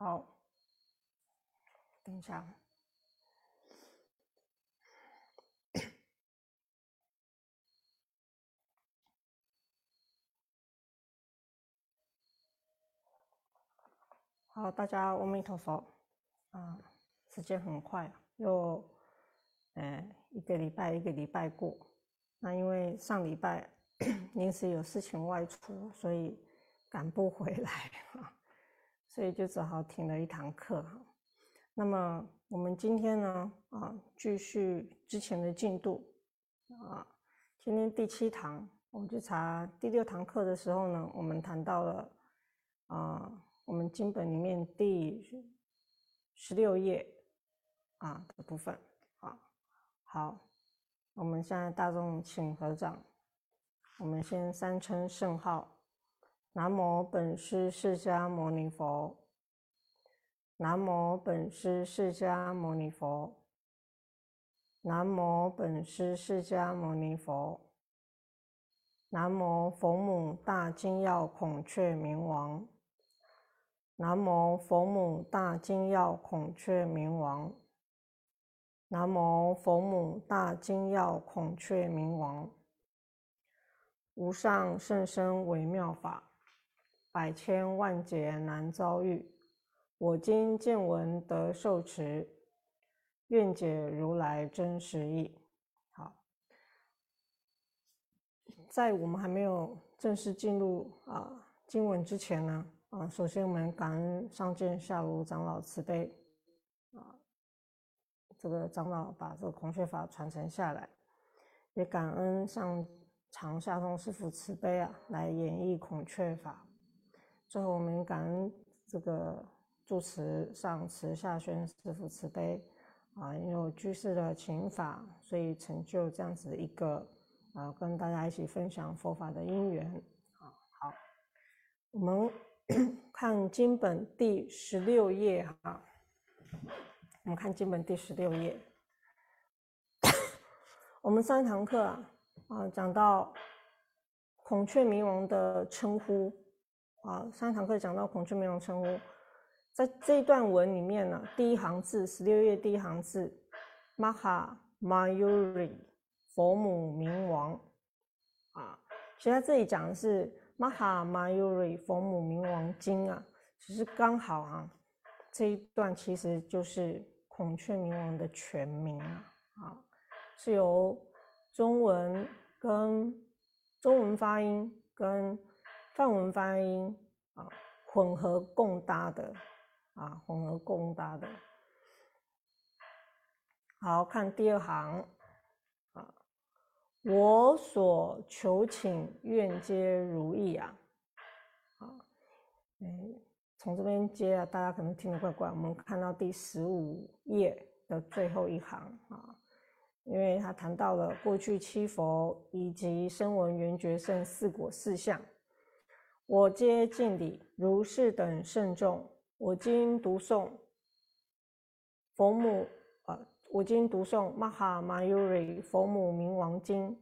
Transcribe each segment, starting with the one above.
好，等一下。好，大家阿弥陀佛啊！时间很快，又，呃，一个礼拜一个礼拜过。那因为上礼拜 临时有事情外出，所以赶不回来啊，所以就只好停了一堂课哈。那么我们今天呢，啊，继续之前的进度啊。今天第七堂，我们就查第六堂课的时候呢，我们谈到了啊。我们经本里面第十六页啊的部分啊，好，我们现在大众请合掌，我们先三称圣号：南无本师释迦牟尼佛，南无本师释迦牟尼佛，南无本师释迦牟尼佛，南无佛母大金耀孔雀明王。南无佛母大金耀孔雀明王。南无佛母大金耀孔雀明王。无上甚深微妙法，百千万劫难遭遇。我今见闻得受持，愿解如来真实义。好，在我们还没有正式进入啊经文之前呢。啊，首先我们感恩上见下如长老慈悲，啊，这个长老把这个孔雀法传承下来，也感恩上长下通师父慈悲啊，来演绎孔雀法。最后我们感恩这个住持上慈下宣师父慈悲，啊，因为居士的请法，所以成就这样子一个啊，跟大家一起分享佛法的因缘。啊，好，我们。看经本第十六页哈，我们看经本第十六页。我们上一堂课啊，啊讲到孔雀明王的称呼啊，上一堂课讲到孔雀明王称呼，在这一段文里面呢，第一行字十六页第一行字，Maha Mayuri 佛母明王啊，其实这里讲的是。玛哈玛尤瑞佛母明王经啊，只是刚好啊，这一段其实就是孔雀明王的全名啊，啊，是由中文跟中文发音跟梵文发音啊混合共搭的啊，混合共搭的。好看第二行啊。我所求请愿皆如意啊！好，嗯，从这边接啊，大家可能听得怪怪。我们看到第十五页的最后一行啊，因为他谈到了过去七佛以及声闻缘觉圣四果四相，我皆敬礼如是等慎重。我今读诵佛母。我今读诵《玛哈玛尤瑞佛母明王经》，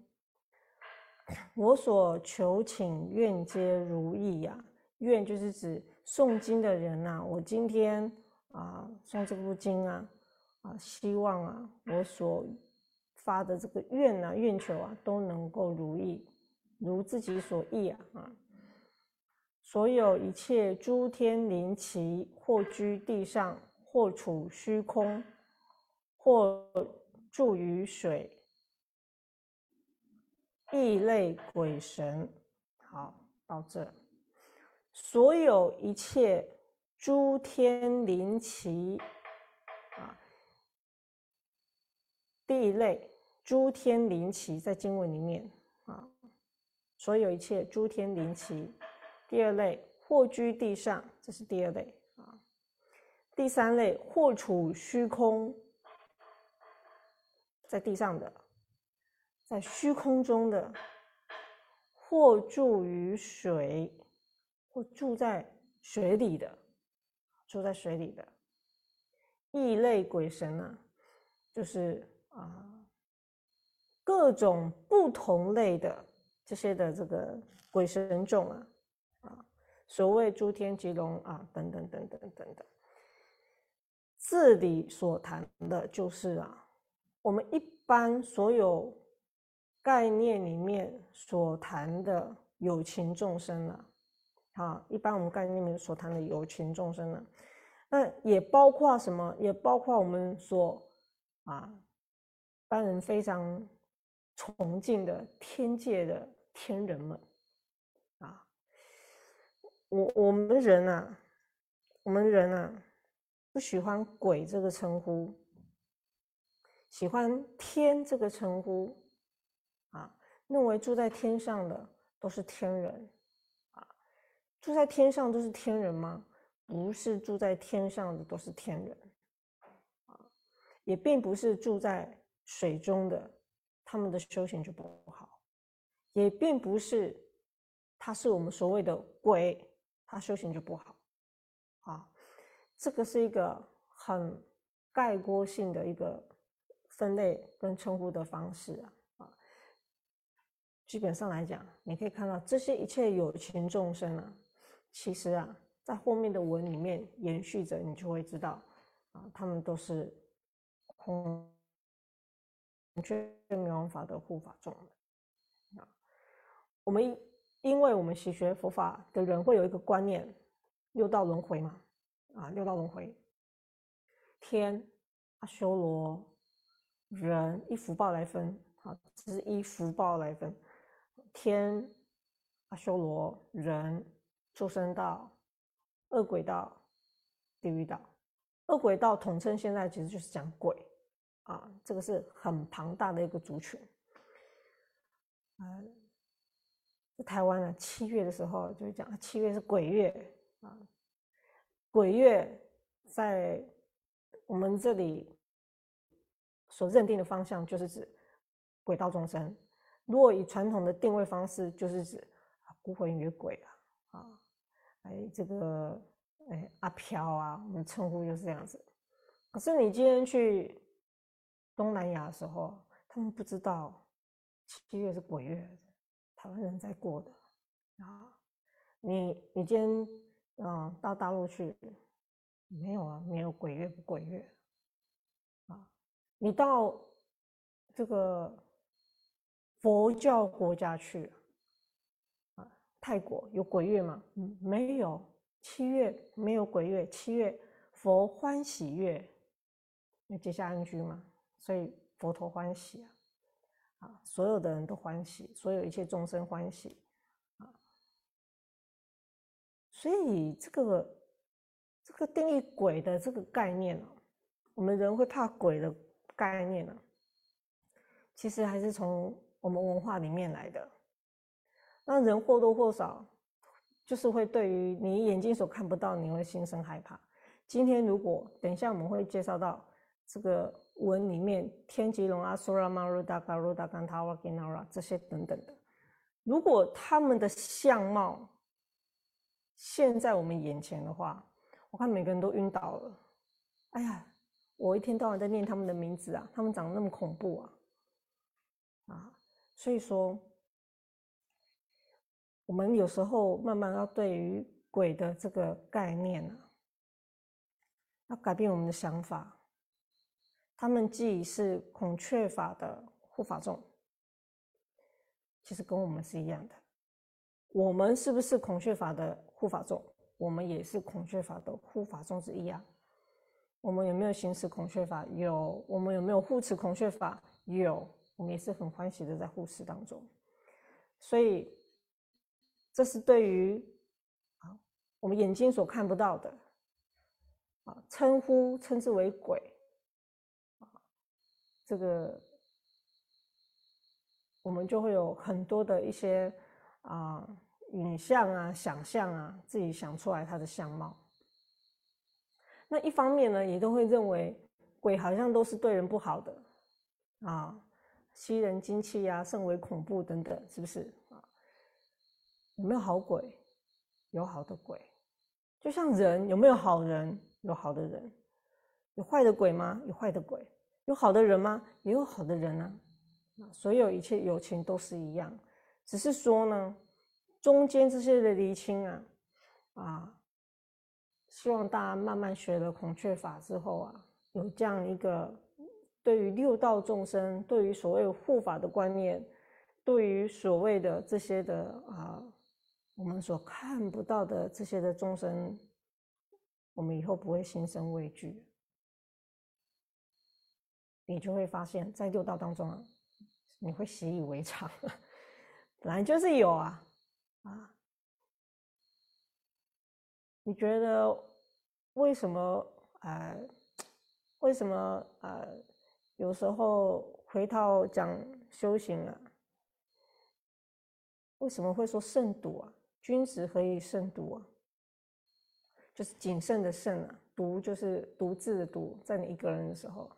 我所求请愿皆如意呀。愿就是指诵经的人呐。我今天啊诵这部经啊啊，希望啊我所发的这个愿呐愿求啊都能够如意，如自己所意啊啊。所有一切诸天灵奇，或居地上，或处虚空。或住于水，异类鬼神，好到这，所有一切诸天灵奇啊，地类诸天灵奇在经文里面啊，所有一切诸天灵奇，第二类或居地上，这是第二类啊，第三类或处虚空。在地上的，在虚空中的，或住于水，或住在水里的，住在水里的异类鬼神呢，就是啊，各种不同类的这些的这个鬼神种，啊，所谓诸天吉龙啊，等等等等等等。这里所谈的就是啊，我们一般所有概念里面所谈的有情众生了，啊，一般我们概念里面所谈的有情众生了，那也包括什么？也包括我们所啊，般人非常崇敬的天界的天人们，我我们人啊，我们人啊。不喜欢“鬼”这个称呼，喜欢“天”这个称呼，啊，认为住在天上的都是天人，啊，住在天上都是天人吗？不是，住在天上的都是天人，啊，也并不是住在水中的他们的修行就不好，也并不是他是我们所谓的鬼，他修行就不好，啊。这个是一个很概括性的一个分类跟称呼的方式啊啊，基本上来讲，你可以看到这些一切有情众生啊，其实啊，在后面的文里面延续着，你就会知道啊，他们都是空缺灭亡法的护法众啊。我们因为我们习学佛法的人会有一个观念，六道轮回嘛。啊，六道轮回，天、阿修罗、人，依福报来分。好，只是依福报来分。天、阿修罗、人、畜生道、恶鬼道、地狱道。恶鬼道统称现在其实就是讲鬼啊，这个是很庞大的一个族群。嗯，台湾呢，七月的时候就是讲七月是鬼月啊。鬼月在我们这里所认定的方向，就是指鬼道众生。如果以传统的定位方式，就是指孤魂野鬼啊，啊，哎，这个哎阿飘啊，我们称呼就是这样子。可是你今天去东南亚的时候，他们不知道七月是鬼月，台湾人在过的啊。你你今天。嗯，到大陆去没有啊？没有鬼月不鬼月啊？你到这个佛教国家去啊？泰国有鬼月吗？嗯，没有。七月没有鬼月，七月佛欢喜月，因为结下安居嘛，所以佛陀欢喜啊，啊，所有的人都欢喜，所有一切众生欢喜啊。所以这个这个定义鬼的这个概念呢，我们人会怕鬼的概念呢，其实还是从我们文化里面来的。那人或多或少就是会对于你眼睛所看不到，你会心生害怕。今天如果等一下我们会介绍到这个文里面天吉龙阿苏拉玛鲁达嘎鲁达甘塔瓦吉纳拉这些等等的，如果他们的相貌。现在我们眼前的话，我看每个人都晕倒了。哎呀，我一天到晚在念他们的名字啊，他们长得那么恐怖啊！啊，所以说，我们有时候慢慢要对于鬼的这个概念啊，要改变我们的想法。他们既是孔雀法的护法众，其实跟我们是一样的。我们是不是孔雀法的护法众？我们也是孔雀法的护法众之一啊。我们有没有行使孔雀法？有。我们有没有护持孔雀法？有。我们也是很欢喜的在护持当中。所以，这是对于啊我们眼睛所看不到的啊，称呼称之为鬼，这个我们就会有很多的一些。啊，影像啊，想象啊，自己想出来他的相貌。那一方面呢，也都会认为鬼好像都是对人不好的啊，吸人精气啊，甚为恐怖等等，是不是啊？有没有好鬼？有好的鬼，就像人有没有好人？有好的人，有坏的鬼吗？有坏的鬼，有好的人吗？也有好的人啊。所有一切友情都是一样。只是说呢，中间这些的厘清啊，啊，希望大家慢慢学了孔雀法之后啊，有这样一个对于六道众生，对于所谓护法的观念，对于所谓的这些的啊，我们所看不到的这些的众生，我们以后不会心生畏惧，你就会发现，在六道当中啊，你会习以为常，本来就是有啊，啊。你觉得为什么？呃，为什么？呃，有时候回头讲修行啊，为什么会说慎独啊？君子何以慎独啊？就是谨慎的慎啊，独就是独自的独，在你一个人的时候，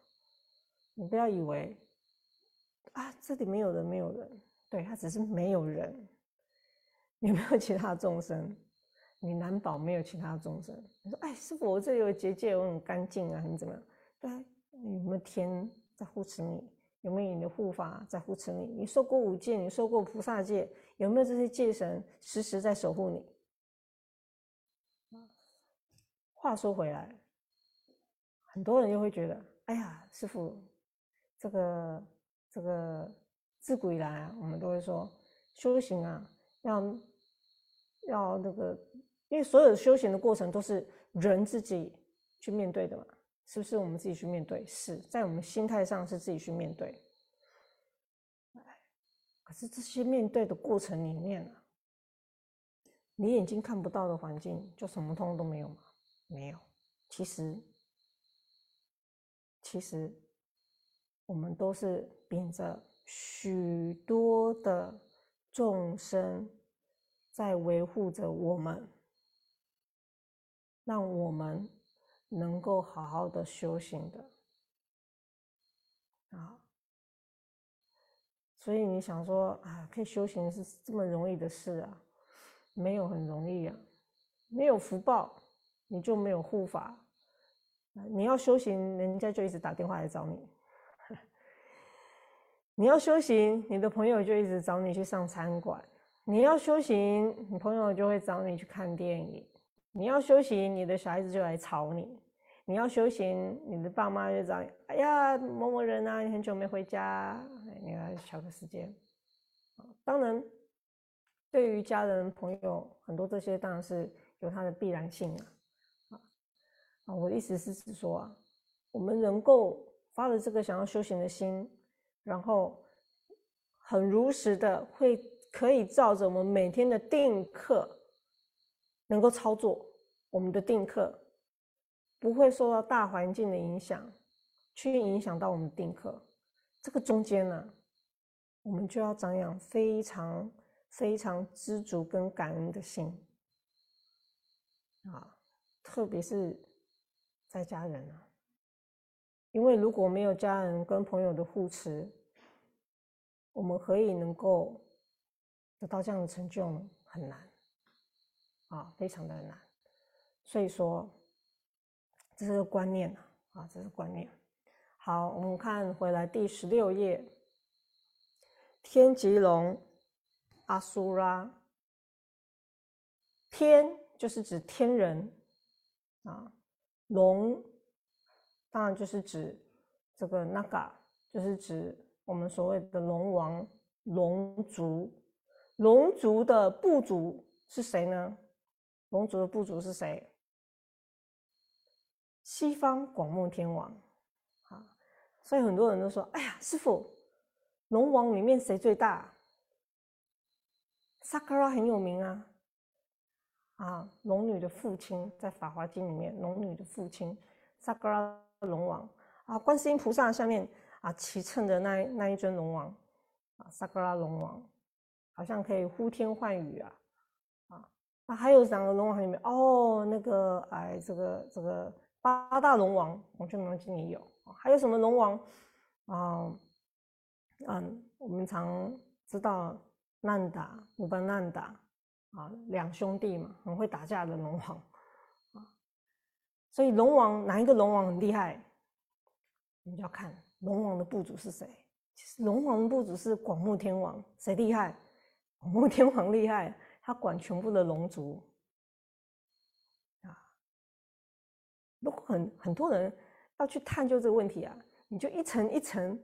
你不要以为啊，这里没有人，没有人，对他只是没有人，有没有其他众生？你难保没有其他众生。你说，哎，师傅，我这里有结界，我很干净啊，很怎么样？对，有没有天在护持你？有没有你的护法在护持你？你受过五戒，你受过菩萨戒，有没有这些戒神时时在守护你？话说回来，很多人又会觉得，哎呀，师傅，这个这个自古以来，我们都会说，修行啊，要要那个。因为所有的修行的过程都是人自己去面对的嘛，是不是？我们自己去面对，是在我们心态上是自己去面对。可是这些面对的过程里面啊，你眼睛看不到的环境，就什么通通都没有吗？没有。其实，其实我们都是秉着许多的众生在维护着我们。让我们能够好好的修行的啊，所以你想说啊，可以修行是这么容易的事啊？没有很容易啊，没有福报，你就没有护法。你要修行，人家就一直打电话来找你；你要修行，你的朋友就一直找你去上餐馆；你要修行，你朋友就会找你去看电影。你要修行，你的小孩子就来吵你；你要修行，你的爸妈就找你。哎呀，某某人啊，你很久没回家，你要敲个时间。当然，对于家人朋友，很多这些当然是有它的必然性啊。啊，我的意思是指说啊，我们能够发了这个想要修行的心，然后很如实的会可以照着我们每天的定课。能够操作我们的定课，不会受到大环境的影响，去影响到我们定课。这个中间呢，我们就要长养非常非常知足跟感恩的心啊，特别是在家人啊，因为如果没有家人跟朋友的护持，我们何以能够得到这样的成就呢？很难。啊，非常的难，所以说这是个观念啊，啊，这是观念。好，我们看回来第十六页，天吉龙阿苏拉，天就是指天人啊，龙当然就是指这个 Naga，就是指我们所谓的龙王、龙族，龙族的部族是谁呢？龙族的部族是谁？西方广目天王，啊，所以很多人都说：“哎呀，师傅，龙王里面谁最大？”萨格拉很有名啊，啊，龙女的父亲在《法华经》里面，龙女的父亲萨格拉龙王啊，观世音菩萨下面啊骑乘的那那一尊龙王啊，萨格拉龙王，好像可以呼天唤雨啊。啊，还有两个龙王里面哦，那个哎，这个这个八大龙王，孔雀明经里有。还有什么龙王啊？嗯，我们常知道难达、乌班难达啊，两兄弟嘛，很会打架的龙王。所以龙王哪一个龙王很厉害？你就要看龙王的部主是谁。其实龙王的部主是广目天王，谁厉害？广目天王厉害。他管全部的龙族啊，如果很很多人要去探究这个问题啊，你就一层一层，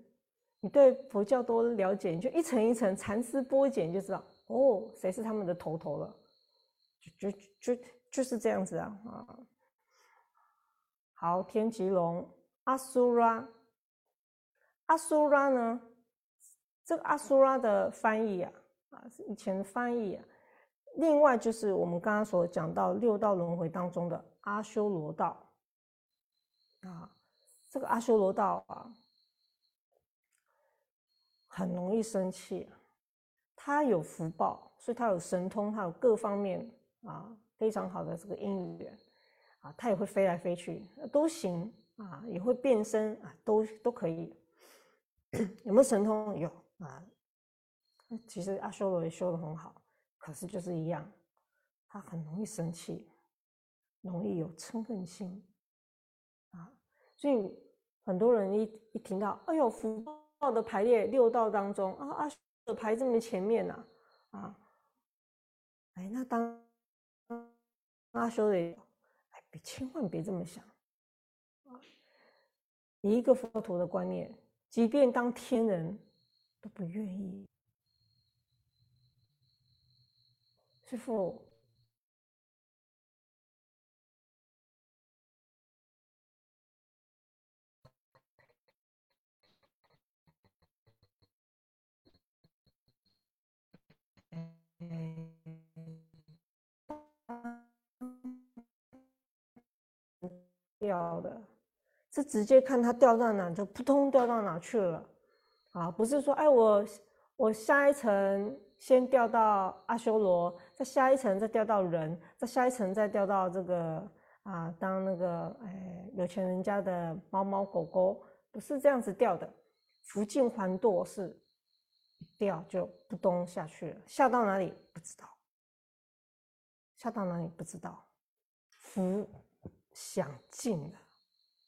你对佛教多了解，你就一层一层蚕丝剥茧，就知道哦，谁是他们的头头了，就就就就是这样子啊啊。好，天吉龙阿苏拉，阿苏拉呢？这个阿苏拉的翻译啊，啊以前的翻译啊。另外就是我们刚刚所讲到六道轮回当中的阿修罗道啊，这个阿修罗道啊，很容易生气。他有福报，所以他有神通，他有各方面啊非常好的这个因缘啊，他也会飞来飞去，都行啊，也会变身啊，都都可以。有没有神通？有。啊，其实阿修罗也修得很好，可是就是一样，他很容易生气，容易有嗔恨心啊，所以很多人一一听到，哎呦，福报的排列六道当中啊，阿修罗排这么前面呢，啊，哎，那当阿修罗，千万别这么想啊，一个佛陀的观念，即便当天人。都不愿意，师傅。掉的，是直接看它掉到哪就扑通掉到哪去了。啊，不是说，哎，我我下一层先掉到阿修罗，再下一层再掉到人，再下一层再掉到这个啊，当那个哎有钱人家的猫猫狗狗，不是这样子掉的。福尽还堕是掉就扑咚下去了，下到哪里不知道，下到哪里不知道，福想尽了，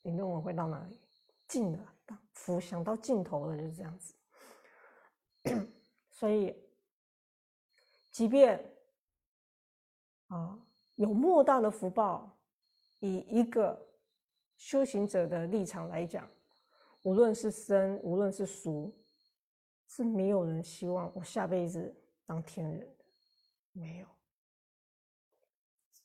你认为会到哪里？尽了。福想到尽头了，就是这样子。所以，即便啊有莫大的福报，以一个修行者的立场来讲，无论是生，无论是俗，是没有人希望我下辈子当天人的，没有。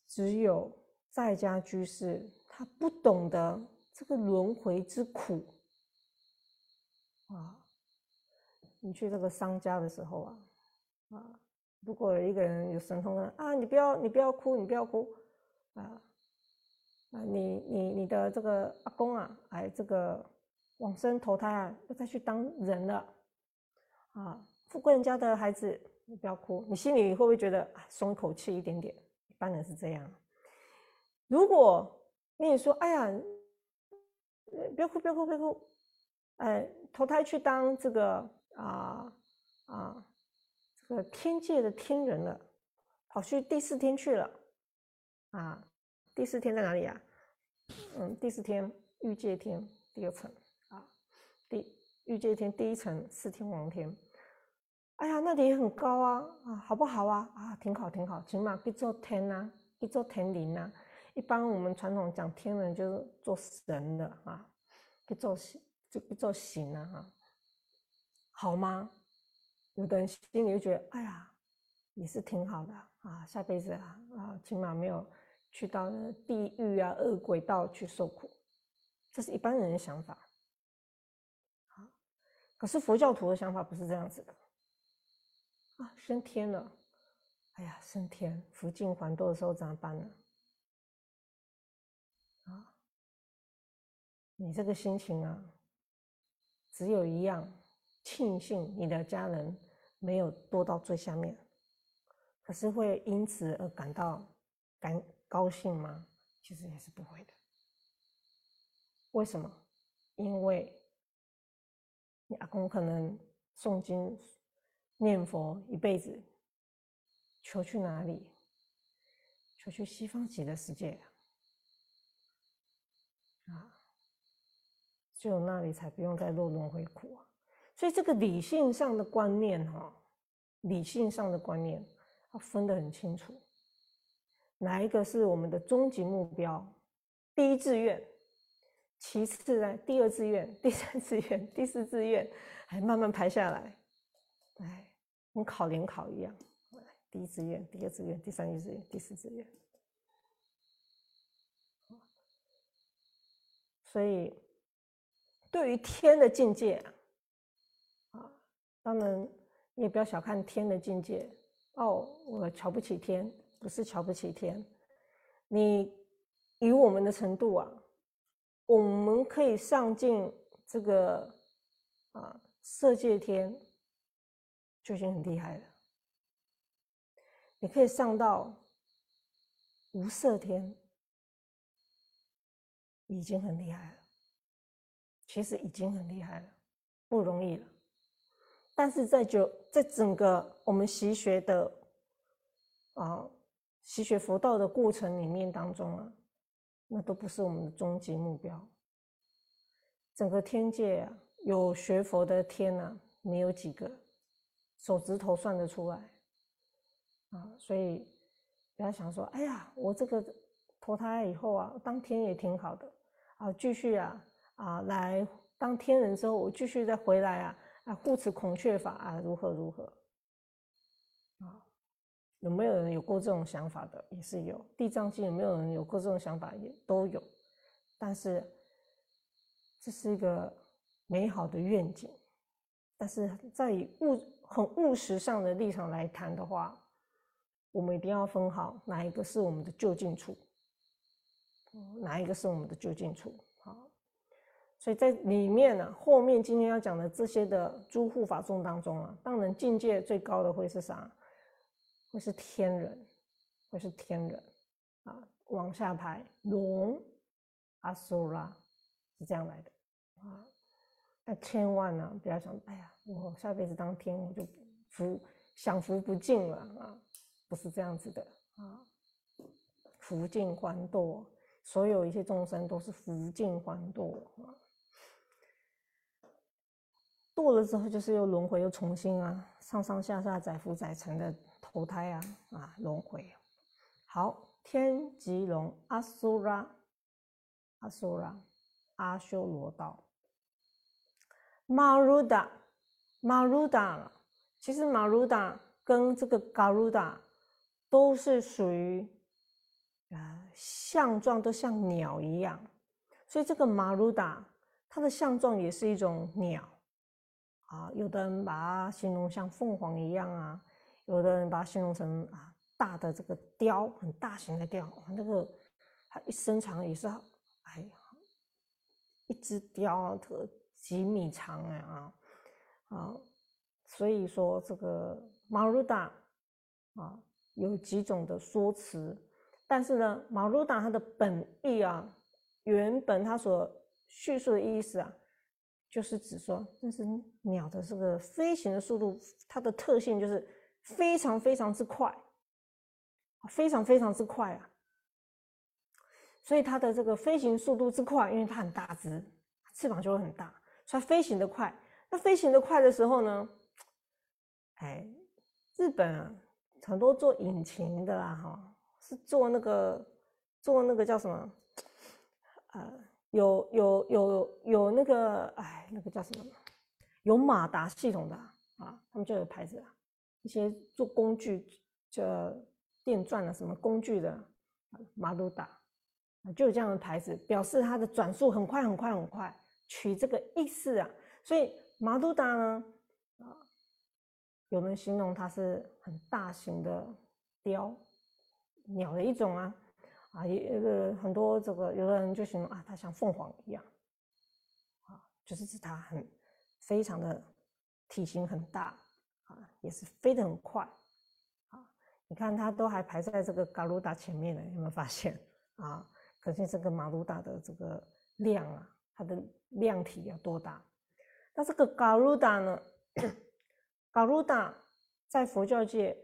只有在家居士，他不懂得这个轮回之苦。啊，你去这个商家的时候啊，啊，如果一个人有神通啊，啊，你不要，你不要哭，你不要哭，啊，啊，你你你的这个阿公啊，哎，这个往生投胎啊，要再去当人了，啊，富贵人家的孩子，你不要哭，你心里会不会觉得啊松口气一点点？一般人是这样。如果跟你说，哎呀，不要哭，不要哭，不要哭。哎，投胎去当这个啊啊，这个天界的天人了，跑去第四天去了啊。第四天在哪里啊？嗯，第四天欲界天第二层啊，第欲界天第一层四天王天。哎呀，那里很高啊啊，好不好啊？啊，挺好挺好，起码可以做天呐，可以做天灵呐。一般我们传统讲天人就是做神的啊，可以做就不做行了哈，好吗？有的人心里就觉得，哎呀，也是挺好的啊，下辈子啊啊，起码没有去到那地狱啊、恶鬼道去受苦，这是一般人的想法。啊，可是佛教徒的想法不是这样子的啊，升天了，哎呀，升天福尽还多的时候怎么办呢？你这个心情啊。只有一样，庆幸你的家人没有多到最下面，可是会因此而感到感高兴吗？其实也是不会的。为什么？因为你阿公可能诵经念佛一辈子，求去哪里？求去西方极乐世界啊！只有那里才不用再落轮回苦啊！所以这个理性上的观念，哈，理性上的观念要分得很清楚，哪一个是我们的终极目标，第一志愿，其次呢，第二志愿、第三志愿、第四志愿，还慢慢排下来，哎，跟考联考一样，第一志愿、第二志愿、第三志愿、第四志愿。所以，对于天的境界啊，当然你也不要小看天的境界哦。我瞧不起天，不是瞧不起天，你以我们的程度啊，我们可以上进这个啊色界天，就已经很厉害了。你可以上到无色天。已经很厉害了，其实已经很厉害了，不容易了。但是在就在整个我们习学的啊习学佛道的过程里面当中啊，那都不是我们的终极目标。整个天界啊，有学佛的天呐，没有几个，手指头算得出来啊。所以不要想说，哎呀，我这个投胎以后啊，当天也挺好的。啊，继续啊啊，来当天人之后，我继续再回来啊啊，护持孔雀法啊，如何如何啊？有没有人有过这种想法的？也是有。地藏经有没有人有过这种想法？也都有。但是这是一个美好的愿景，但是在以务很务实上的立场来谈的话，我们一定要分好哪一个是我们的就近处。哪一个是我们的就近处？所以在里面呢，后面今天要讲的这些的诸护法众当中啊，当然境界最高的会是啥？会是天人，会是天人啊。往下排，龙、阿苏拉是这样来的啊。那千万呢，不要想，哎呀，我下辈子当天我就福享福不尽了啊，不是这样子的啊，福尽欢多。所有一切众生都是福尽还堕啊，堕了之后就是又轮回，又重新啊，上上下下载福载沉的投胎啊啊轮回。好，天吉龙阿苏拉，阿苏拉阿修罗道，马鲁达，马鲁达，其实马鲁达跟这个嘎鲁达都是属于。啊，相状都像鸟一样，所以这个马鲁达它的相状也是一种鸟啊。有的人把它形容像凤凰一样啊，有的人把它形容成啊大的这个雕，很大型的雕。那个它一身长也是哎呀，一只雕特几米长哎啊啊，所以说这个马鲁达啊有几种的说辞。但是呢，马鲁达它的本意啊，原本它所叙述的意思啊，就是指说，这是鸟的这个飞行的速度，它的特性就是非常非常之快，非常非常之快啊。所以它的这个飞行速度之快，因为它很大只，翅膀就会很大，所以飞行的快。那飞行的快的时候呢，哎，日本啊，很多做引擎的啊，哈。是做那个做那个叫什么？呃，有有有有那个哎，那个叫什么？有马达系统的啊，他们就有牌子啊。一些做工具叫电钻的什么工具的马鲁达，就有这样的牌子，表示它的转速很快很快很快，取这个意思啊。所以马鲁达呢啊，有人形容它是很大型的雕。鸟的一种啊，啊，一个很多这个有的人就形容啊，它像凤凰一样，啊，就是指它很非常的体型很大啊，也是飞得很快啊。你看它都还排在这个嘎鲁达前面呢，有没有发现啊？可见这个马鲁达的这个量啊，它的量体要多大？那这个嘎鲁达呢？嘎鲁达在佛教界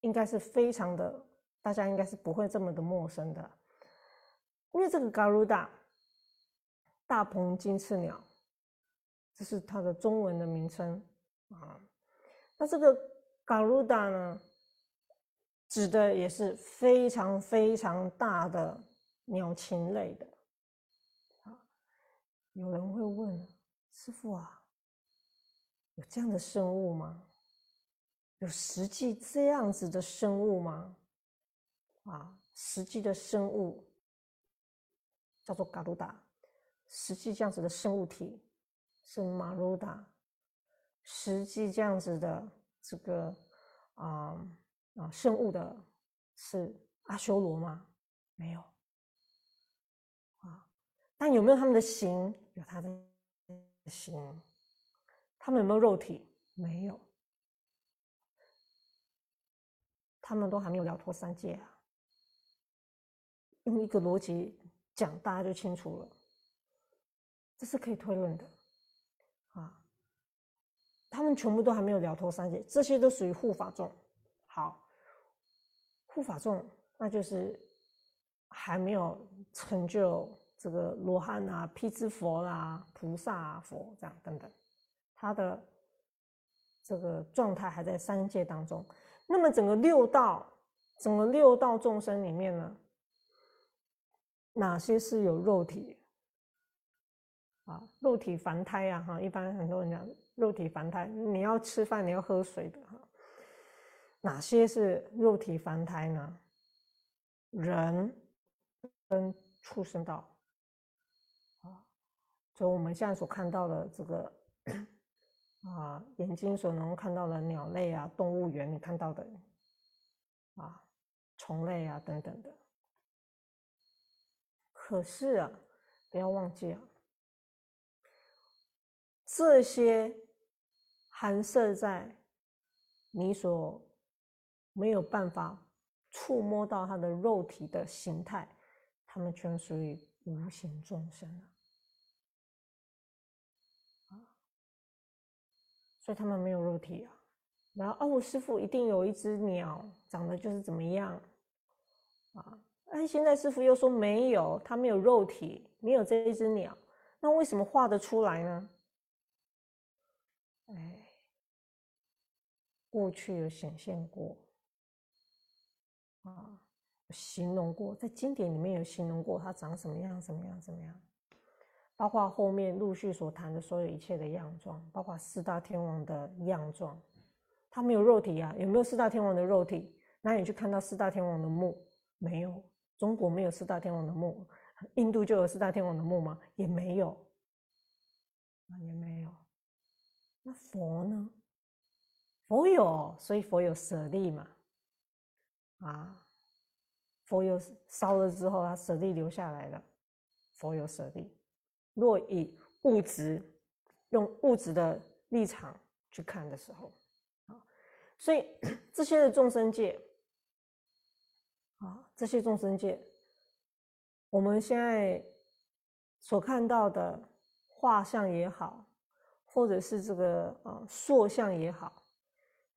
应该是非常的。大家应该是不会这么的陌生的，因为这个嘎鲁达大鹏金翅鸟，这是它的中文的名称啊。那这个嘎鲁达呢，指的也是非常非常大的鸟禽类的。啊，有人会问师傅啊，有这样的生物吗？有实际这样子的生物吗？啊，实际的生物叫做嘎鲁达，实际这样子的生物体是马鲁达，实际这样子的这个啊啊生物的是阿修罗吗？没有。啊，但有没有他们的形？有他的形。他们有没有肉体？没有。他们都还没有了脱三界啊！用一个逻辑讲，大家就清楚了。这是可以推论的啊！他们全部都还没有了脱三界，这些都属于护法众。好，护法众，那就是还没有成就这个罗汉啊、辟支佛啦、菩萨啊佛这样等等，他的这个状态还在三界当中。那么整个六道，整个六道众生里面呢，哪些是有肉体？啊，肉体凡胎呀，哈，一般很多人讲肉体凡胎，你要吃饭，你要喝水的哈。哪些是肉体凡胎呢？人跟畜生道，啊，所以我们现在所看到的这个。啊，眼睛所能看到的鸟类啊，动物园你看到的啊，虫类啊等等的。可是啊，不要忘记啊，这些含摄在你所没有办法触摸到它的肉体的形态，它们全属于无形众生啊。所以他们没有肉体啊，然后哦，师傅一定有一只鸟长得就是怎么样啊？哎，现在师傅又说没有，他没有肉体，没有这一只鸟，那为什么画得出来呢？哎，过去有显现过啊，形容过，在经典里面有形容过它长什么样，怎么样，怎么样。包括后面陆续所谈的所有一切的样状，包括四大天王的样状，他没有肉体啊？有没有四大天王的肉体？那你去看到四大天王的墓？没有，中国没有四大天王的墓，印度就有四大天王的墓吗？也没有，也没有。那佛呢？佛有，所以佛有舍利嘛，啊，佛有烧了之后，他舍利留下来了，佛有舍利。若以物质用物质的立场去看的时候，啊，所以 这些的众生界，啊，这些众生界，我们现在所看到的画像也好，或者是这个啊塑像也好，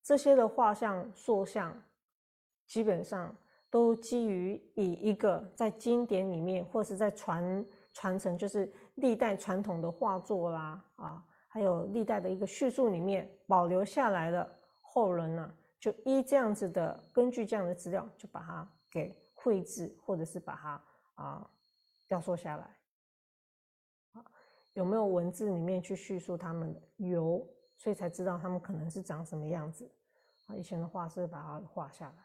这些的画像塑像，基本上都基于以一个在经典里面或是在传传承，就是。历代传统的画作啦，啊，还有历代的一个叙述里面保留下来的后人呢，就依这样子的，根据这样的资料，就把它给绘制，或者是把它啊雕塑下来。啊，有没有文字里面去叙述他们的？有，所以才知道他们可能是长什么样子。啊，以前的画师把它画下来。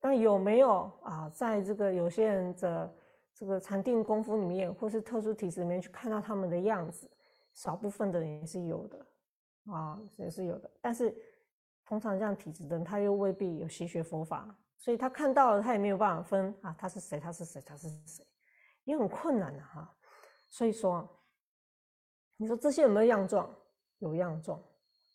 但有没有啊？在这个有些人的。这个禅定功夫里面，或是特殊体质里面去看到他们的样子，少部分的人也是有的，啊，也是有的。但是通常这样体质的人，他又未必有习学佛法，所以他看到了，他也没有办法分啊，他是谁，他是谁，他是谁，也很困难的哈。所以说，你说这些有没有样状？有样状，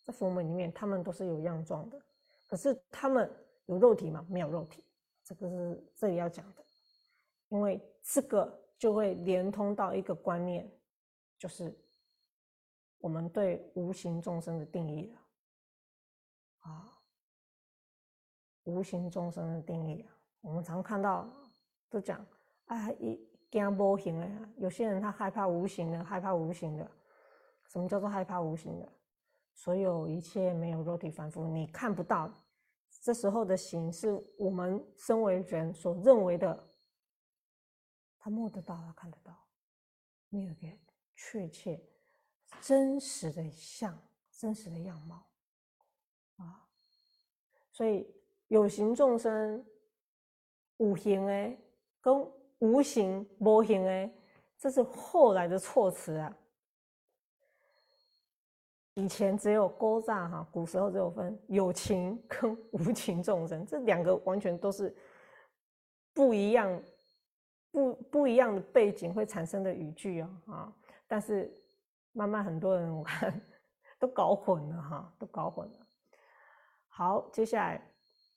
在佛门里面，他们都是有样状的。可是他们有肉体吗？没有肉体，这个是这里要讲的。因为这个就会连通到一个观念，就是我们对无形众生的定义了啊，无形众生的定义，我们常看到都讲啊，一惊无形的，有些人他害怕无形的，害怕无形的。什么叫做害怕无形的？所有一切没有肉体凡夫，你看不到，这时候的形是我们身为人所认为的。他摸得到，他看得到，没有一个确切、真实的像、真实的样貌啊。所以有形众生、五行哎，跟无形、无形哎，这是后来的措辞啊。以前只有勾诈哈，古时候只有分有情跟无情众生，这两个完全都是不一样、不不一样的背景会产生的语句啊啊！但是慢慢很多人我看 都搞混了哈，都搞混了。好，接下来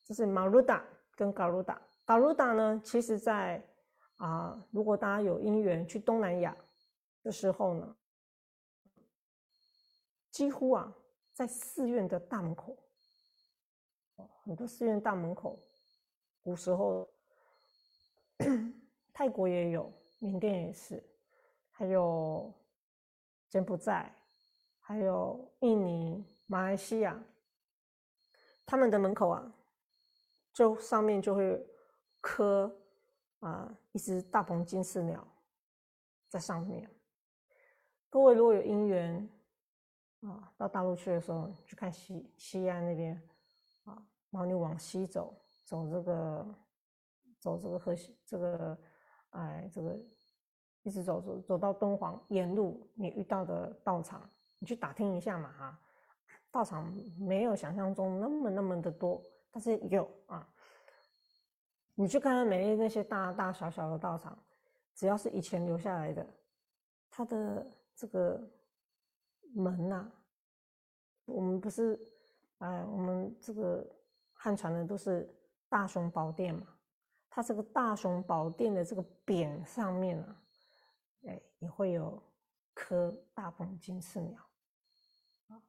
就是马鲁达跟嘎鲁达。嘎鲁达呢，其实在啊，如果大家有因缘去东南亚的时候呢。几乎啊，在寺院的大门口，很多寺院大门口，古时候，泰国也有，缅甸也是，还有柬埔寨，还有印尼、马来西亚，他们的门口啊，就上面就会刻啊一只大鹏金翅鸟在上面。各位如果有因缘。啊，到大陆去的时候，去看西西安那边，啊，然后你往西走，走这个，走这个河西，这个，哎，这个，一直走走走到敦煌，沿路你遇到的道场，你去打听一下嘛，哈，道场没有想象中那么那么的多，但是有啊，你去看看美丽那些大大小小的道场，只要是以前留下来的，它的这个。门呐，我们不是，哎，我们这个汉传的都是大雄宝殿嘛，它这个大雄宝殿的这个匾上面啊，哎，也会有颗大鹏金翅鸟，啊，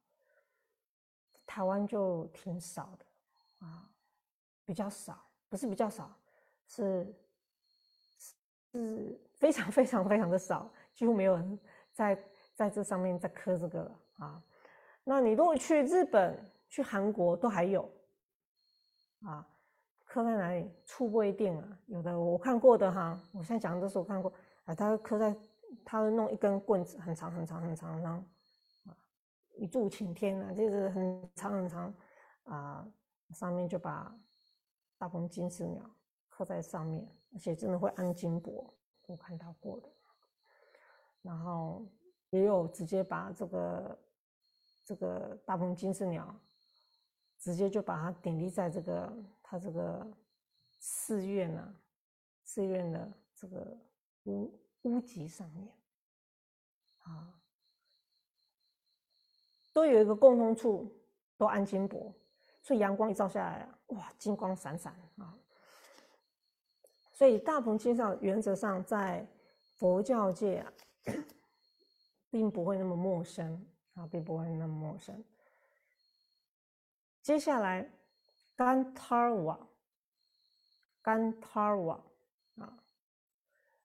台湾就挺少的啊，比较少，不是比较少，是是非常非常非常的少，几乎没有人在。在这上面再刻这个了啊，那你如果去日本、去韩国都还有啊，刻在哪里？处不一定啊，有的我看过的哈，我现在讲的都是我看过啊，他刻在，他弄一根棍子，很长很长很长，然后啊，一柱擎天啊，就是很长很长啊，上面就把大鹏金翅鸟刻在上面，而且真的会安金箔，我看到过的，然后。也有直接把这个这个大鹏金翅鸟，直接就把它顶立在这个它这个寺院啊，寺院的这个屋屋脊上面，啊，都有一个共同处，都安金箔，所以阳光一照下来啊，哇，金光闪闪啊。所以大鹏金上原则上在佛教界啊。并不会那么陌生啊，并不会那么陌生。接下来，甘塔尔瓦，甘塔尔瓦啊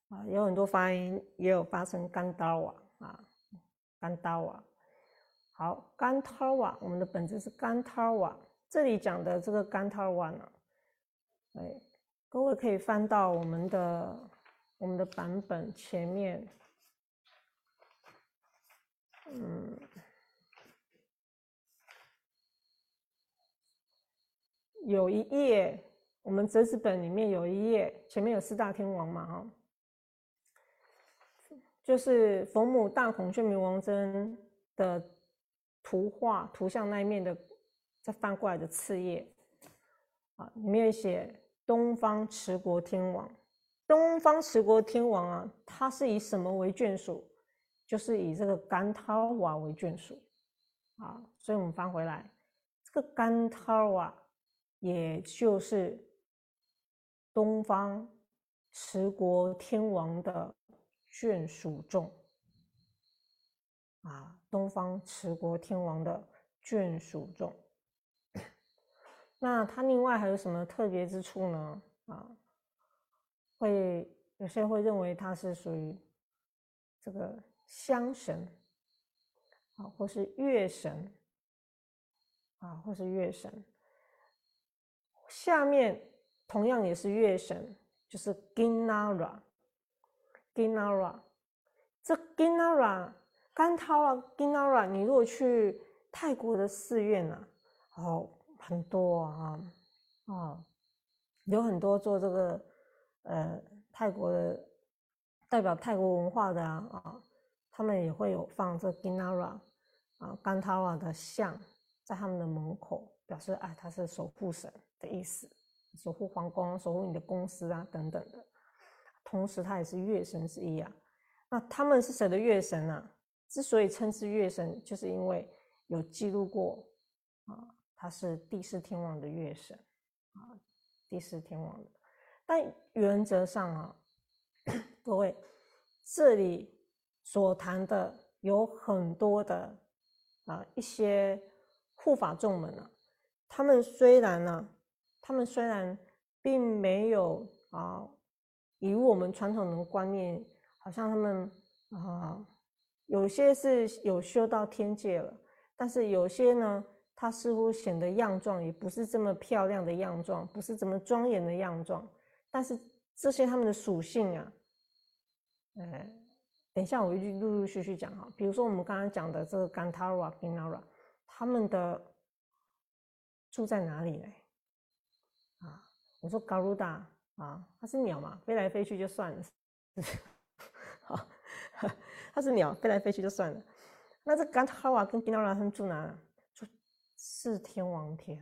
啊，有很多发音也有发成甘达瓦啊，甘达瓦。好，甘塔尔瓦，我们的本质是甘塔尔瓦。这里讲的这个甘塔尔瓦呢，哎，各位可以翻到我们的我们的版本前面。嗯，有一页，我们折纸本里面有一页，前面有四大天王嘛，哈，就是佛母大孔雀明王针的图画图像那一面的，再翻过来的次页，啊，里面写东方持国天王，东方持国天王啊，他是以什么为眷属？就是以这个甘涛瓦为眷属，啊，所以我们翻回来，这个甘涛瓦，也就是东方持国天王的眷属众，啊，东方持国天王的眷属众。那它另外还有什么特别之处呢？啊，会有些人会认为它是属于这个。香神，啊，或是月神，啊，或是月神。下面同样也是月神，就是 Ginara。Ginara，这 Ginara 甘涛啊，Ginara，你如果去泰国的寺院呢，哦，很多啊，啊，有很多做这个呃泰国的代表泰国文化的啊啊，他们也会有放这 Ginara 啊甘涛啊的像在他们的门口，表示哎他是守护神的意思，守护皇宫，守护你的公司啊等等的。同时，他也是月神之一啊。那他们是谁的月神呢？之所以称之月神，就是因为有记录过啊，他是第四天王的月神啊，第四天王的。但原则上啊，各位这里所谈的有很多的啊一些护法众们啊，他们虽然呢，他们虽然并没有啊。以我们传统的观念，好像他们啊，有些是有修到天界了，但是有些呢，他似乎显得样状也不是这么漂亮的样状，不是这么庄严的样状。但是这些他们的属性啊，呃，等一下我就陆陆续续讲哈。比如说我们刚刚讲的这个甘塔拉、宾纳拉，他们的住在哪里呢？啊，我说嘎鲁达。啊，它是鸟嘛，飞来飞去就算了。好，它是鸟，飞来飞去就算了。那这甘塔瓦跟吉纳拉他们住哪？四天王天。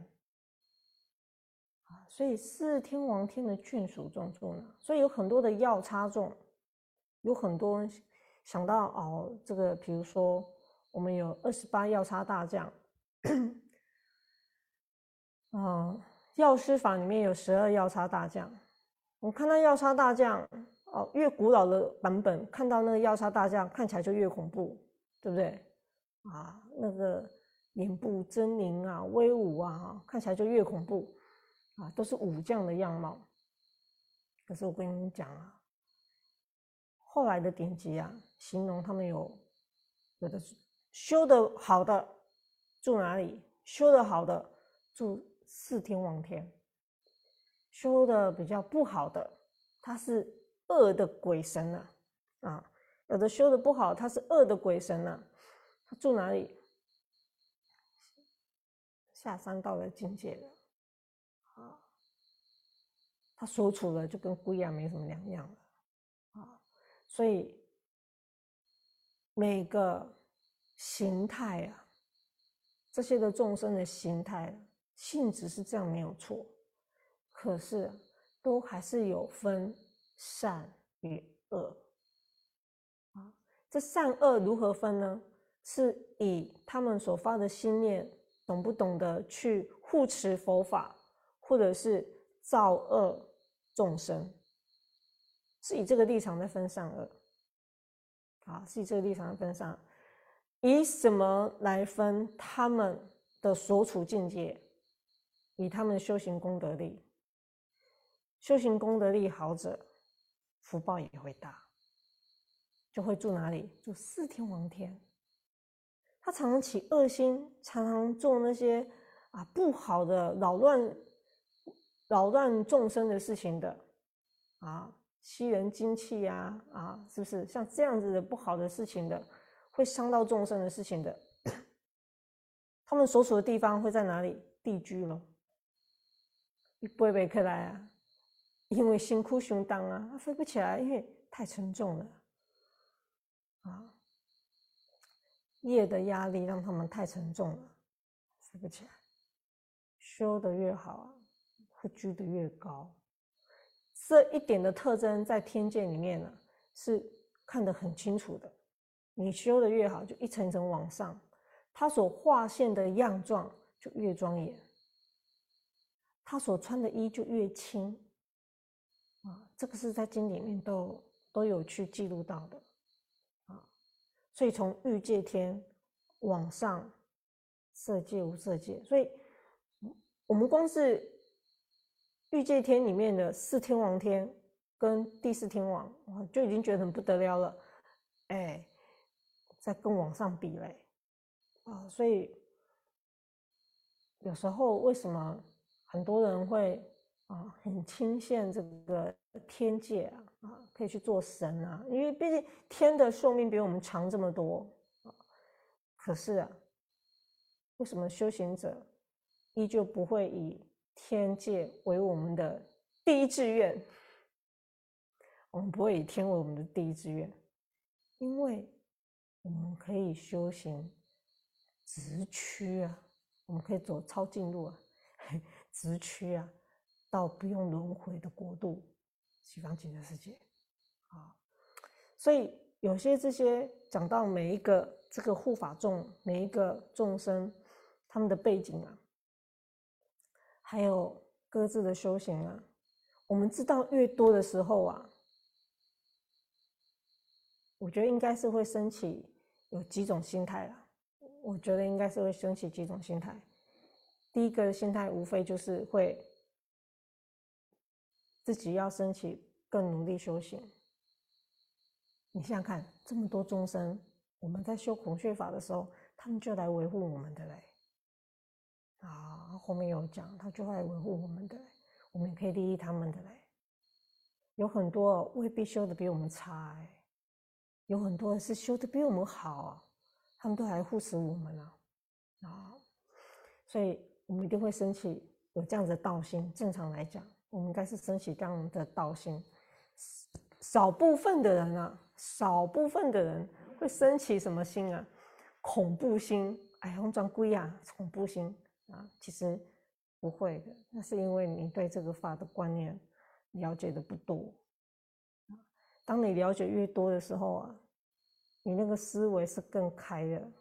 啊，所以四天王天的眷属众住哪？所以有很多的药叉众，有很多人想到哦，这个比如说我们有二十八药叉大将，啊，药师法里面有十二药叉大将。我看到药叉大将哦，越古老的版本，看到那个药叉大将看起来就越恐怖，对不对？啊，那个脸部狰狞啊，威武啊，看起来就越恐怖啊，都是武将的样貌。可是我跟你们讲啊，后来的典籍啊，形容他们有有的修的好的住哪里？修的好的住四天王天。修的比较不好的，他是恶的鬼神呐，啊，有的修的不好，他是恶的鬼神呐，他住哪里？下三道的境界了，啊，他所处的就跟龟啊没什么两样了，啊，所以每个形态啊，这些的众生的形态性质是这样没有错。可是，都还是有分善与恶啊。这善恶如何分呢？是以他们所发的心念，懂不懂得去护持佛法，或者是造恶众生，是以这个立场在分善恶。啊，是以这个立场分善，以什么来分他们的所处境界？以他们的修行功德力。修行功德力好者，福报也会大，就会住哪里？住四天王天。他常常起恶心，常常做那些啊不好的扰乱、扰乱众生的事情的啊，吸人精气呀啊，是不是像这样子的不好的事情的，会伤到众生的事情的？他们所处的地方会在哪里？地居了，不会被克来啊。因为辛苦胸当啊，他飞不起来，因为太沉重了啊。业的压力让他们太沉重了，飞不起来。修的越好啊，会居的越高。这一点的特征在天界里面呢，是看得很清楚的。你修的越好，就一层层往上，他所画线的样状就越庄严，他所穿的衣就越轻。啊，这个是在经里面都都有去记录到的，所以从欲界天往上，色界无色界，所以我们光是欲界天里面的四天王天跟第四天王，哇，就已经觉得很不得了了，哎，再跟往上比嘞，啊，所以有时候为什么很多人会？啊，很倾羡这个天界啊啊，可以去做神啊，因为毕竟天的寿命比我们长这么多啊。可是啊，为什么修行者依旧不会以天界为我们的第一志愿？我们不会以天为我们的第一志愿，因为我们可以修行直驱啊，我们可以走超近路啊，直驱啊，到不用轮回的国度——西方极乐世界啊。所以有些这些讲到每一个这个护法众，每一个众生他们的背景啊，还有各自的修行啊，我们知道越多的时候啊。我觉得应该是会升起有几种心态了。我觉得应该是会升起几种心态。第一个心态无非就是会自己要升起更努力修行。你想想看，这么多众生，我们在修孔雀法的时候，他们就来维护我们的嘞。啊，后面有讲，他就会来维护我们的，我们也可以利益他们的嘞。有很多未必修的比我们差哎。有很多人是修的比我们好，啊他们都还护持我们呢，啊，所以我们一定会升起有这样的道心。正常来讲，我们应该是升起这样的道心。少部分的人啊，少部分的人会升起什么心啊？恐怖心，哎，红装龟啊，恐怖心啊，其实不会的，那是因为你对这个法的观念了解的不多。当你了解越多的时候啊，你那个思维是更开的，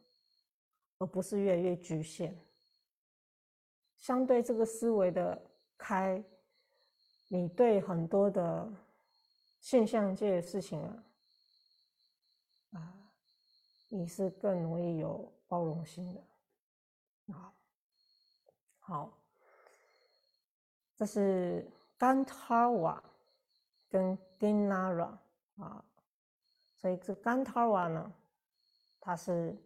而不是越来越局限。相对这个思维的开，你对很多的现象界的事情啊，啊，你是更容易有包容心的啊。好，这是甘塔瓦跟 Ginara。啊，所以这甘塔瓦呢，他是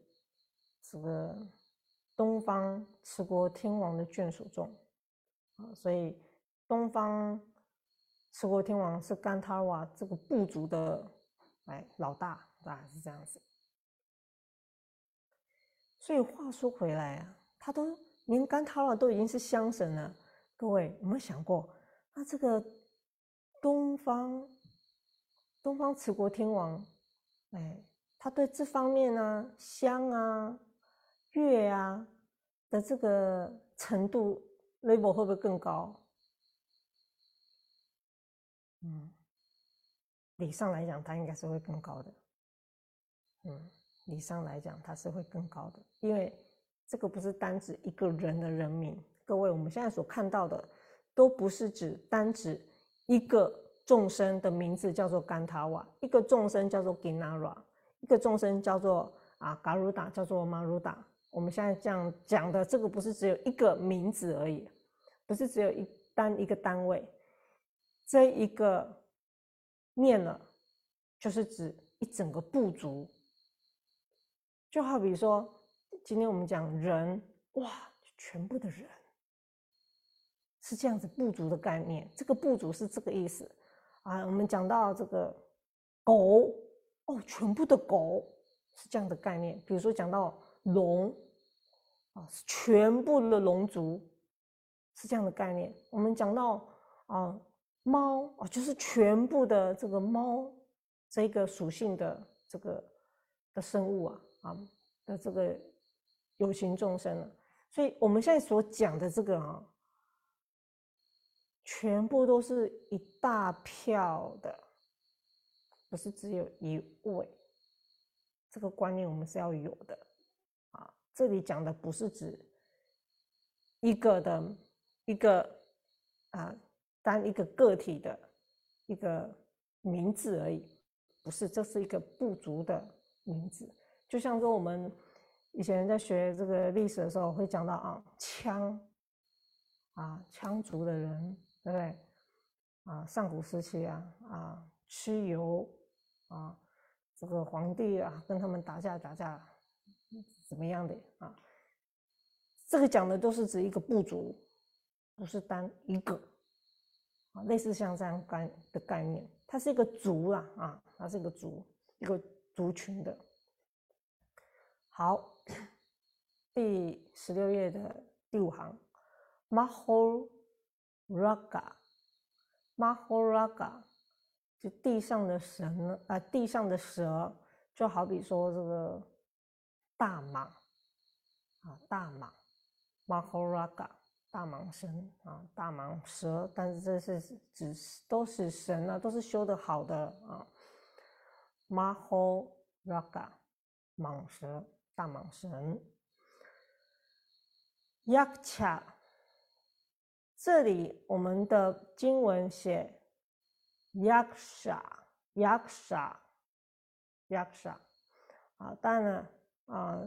这个东方持国天王的眷属众啊，所以东方持国天王是甘塔瓦这个部族的哎老大啊，是这样子。所以话说回来啊，他都连甘塔瓦都已经是香神了，各位有没有想过？那这个东方？东方持国天王，哎，他对这方面呢，香啊、乐啊的这个程度 level 会不会更高？嗯，理上来讲，他应该是会更高的。嗯，理上来讲，他是会更高的，因为这个不是单指一个人的人名。各位，我们现在所看到的，都不是指单指一个。众生的名字叫做甘塔瓦，一个众生叫做 Ginara，一个众生叫做啊嘎鲁达叫做 Maruda。我们现在这样讲的，这个不是只有一个名字而已，不是只有一单一个单位，这一个念了，就是指一整个部族。就好比说，今天我们讲人，哇，全部的人是这样子部族的概念，这个部族是这个意思。啊，我们讲到这个狗哦，全部的狗是这样的概念。比如说讲到龙啊，是全部的龙族是这样的概念。我们讲到啊猫啊，就是全部的这个猫这个属性的这个的生物啊啊的这个有情众生了。所以我们现在所讲的这个啊。全部都是一大票的，不是只有一位。这个观念我们是要有的啊。这里讲的不是指一个的一个啊单一个个体的一个名字而已，不是，这是一个部族的名字。就像说我们以前在学这个历史的时候会讲到啊，羌啊羌族的人。对不对？啊，上古时期啊，啊，蚩尤啊，这个皇帝啊，跟他们打架打架，怎么样的啊？这个讲的都是指一个部族，不是单一个啊，类似像这样概的概念，它是一个族啦啊，它是一个族，一个族群的。好，第十六页的第五行，Mahoraga，Mahoraga，就地上的神啊，地上的蛇，就好比说这个大蟒啊，大蟒，Mahoraga 大蟒神啊，大蟒蛇，但是这是指都是神啊，都是修的好的啊 Maho Raga，蟒蛇。大蟒神，Yaksha，这里我们的经文写 Yaksha，Yaksha，Yaksha，啊，当然了，啊，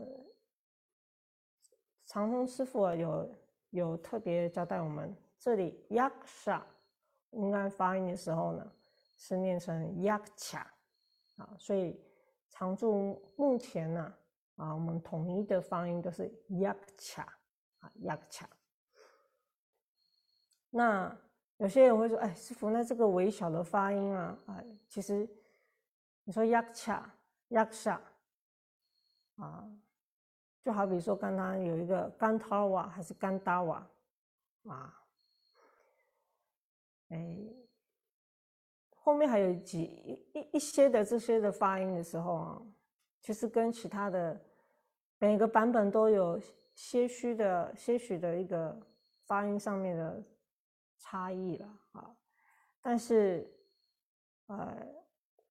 长通师傅有有特别交代我们，这里 Yaksha 应该发音的时候呢，是念成 Yaksha，啊，所以常住目前呢。啊，我们统一的发音都是 yaksha 啊，yaksha。那有些人会说，哎，师傅，那这个微小的发音啊，啊，其实你说 yaksha，yaksha 啊，就好比说刚刚有一个甘涛瓦还是甘达瓦啊，哎，后面还有几一一些的这些的发音的时候啊。其实跟其他的每个版本都有些许的些许的一个发音上面的差异了啊，但是呃，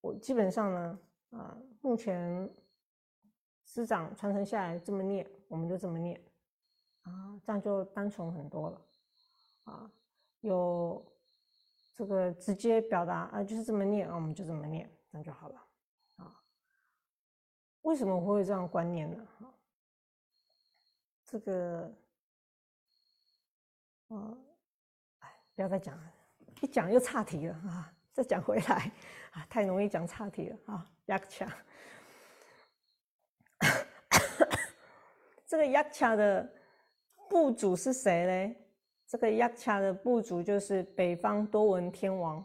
我基本上呢啊，目前师长传承下来这么念，我们就这么念啊，这样就单纯很多了啊，有这个直接表达啊，就是这么念啊，我们就这么念，这样就好了啊。为什么会有这样观念呢？哈，这个，啊，哎，不要再讲了，一讲又岔题了啊！再讲回来啊，太容易讲岔题了啊！雅卡，这个雅卡的部主是谁嘞？这个雅卡的部主就是北方多闻天王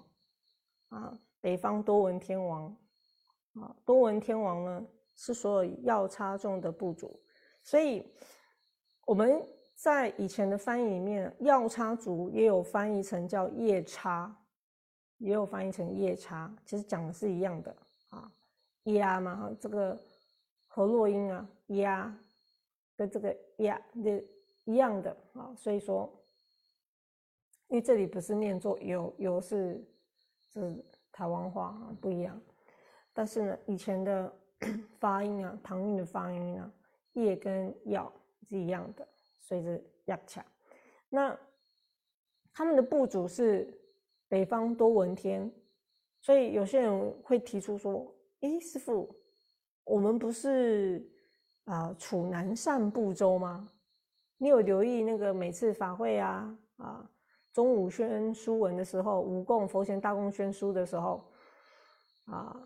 啊，北方多闻天王啊，多闻天王呢？是所有药叉中的部族，所以我们在以前的翻译里面，药叉族也有翻译成叫夜叉，也有翻译成夜叉，其实讲的是一样的啊，鸭嘛哈，这个和洛音啊，鸭跟这个鸭的一样的啊，所以说，因为这里不是念作有有是是台湾话啊，不一样，但是呢，以前的。发音啊，唐韵的发音啊，叶跟药是一样的，所以是亚恰。那他们的部族是北方多闻天，所以有些人会提出说：“诶，师傅，我们不是啊处南赡部洲吗？你有留意那个每次法会啊啊中午宣书文的时候，五供佛前大供宣书的时候啊。”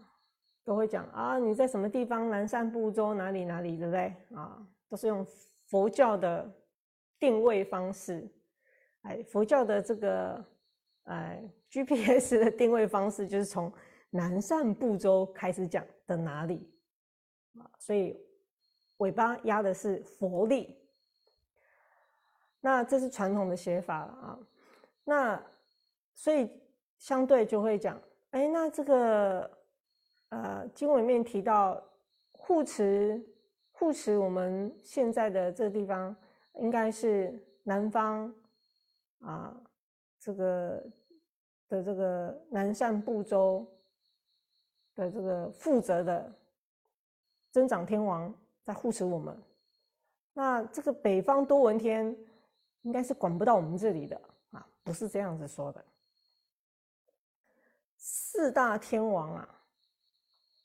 都会讲啊，你在什么地方？南赡部洲哪里哪里，对不对？啊，都是用佛教的定位方式，哎，佛教的这个哎 GPS 的定位方式就是从南赡部洲开始讲的哪里啊，所以尾巴压的是佛力。那这是传统的写法了啊，那所以相对就会讲，哎，那这个。呃，经文里面提到护持，护持我们现在的这个地方，应该是南方啊，这个的这个南赡部洲的这个负责的增长天王在护持我们。那这个北方多闻天应该是管不到我们这里的啊，不是这样子说的。四大天王啊。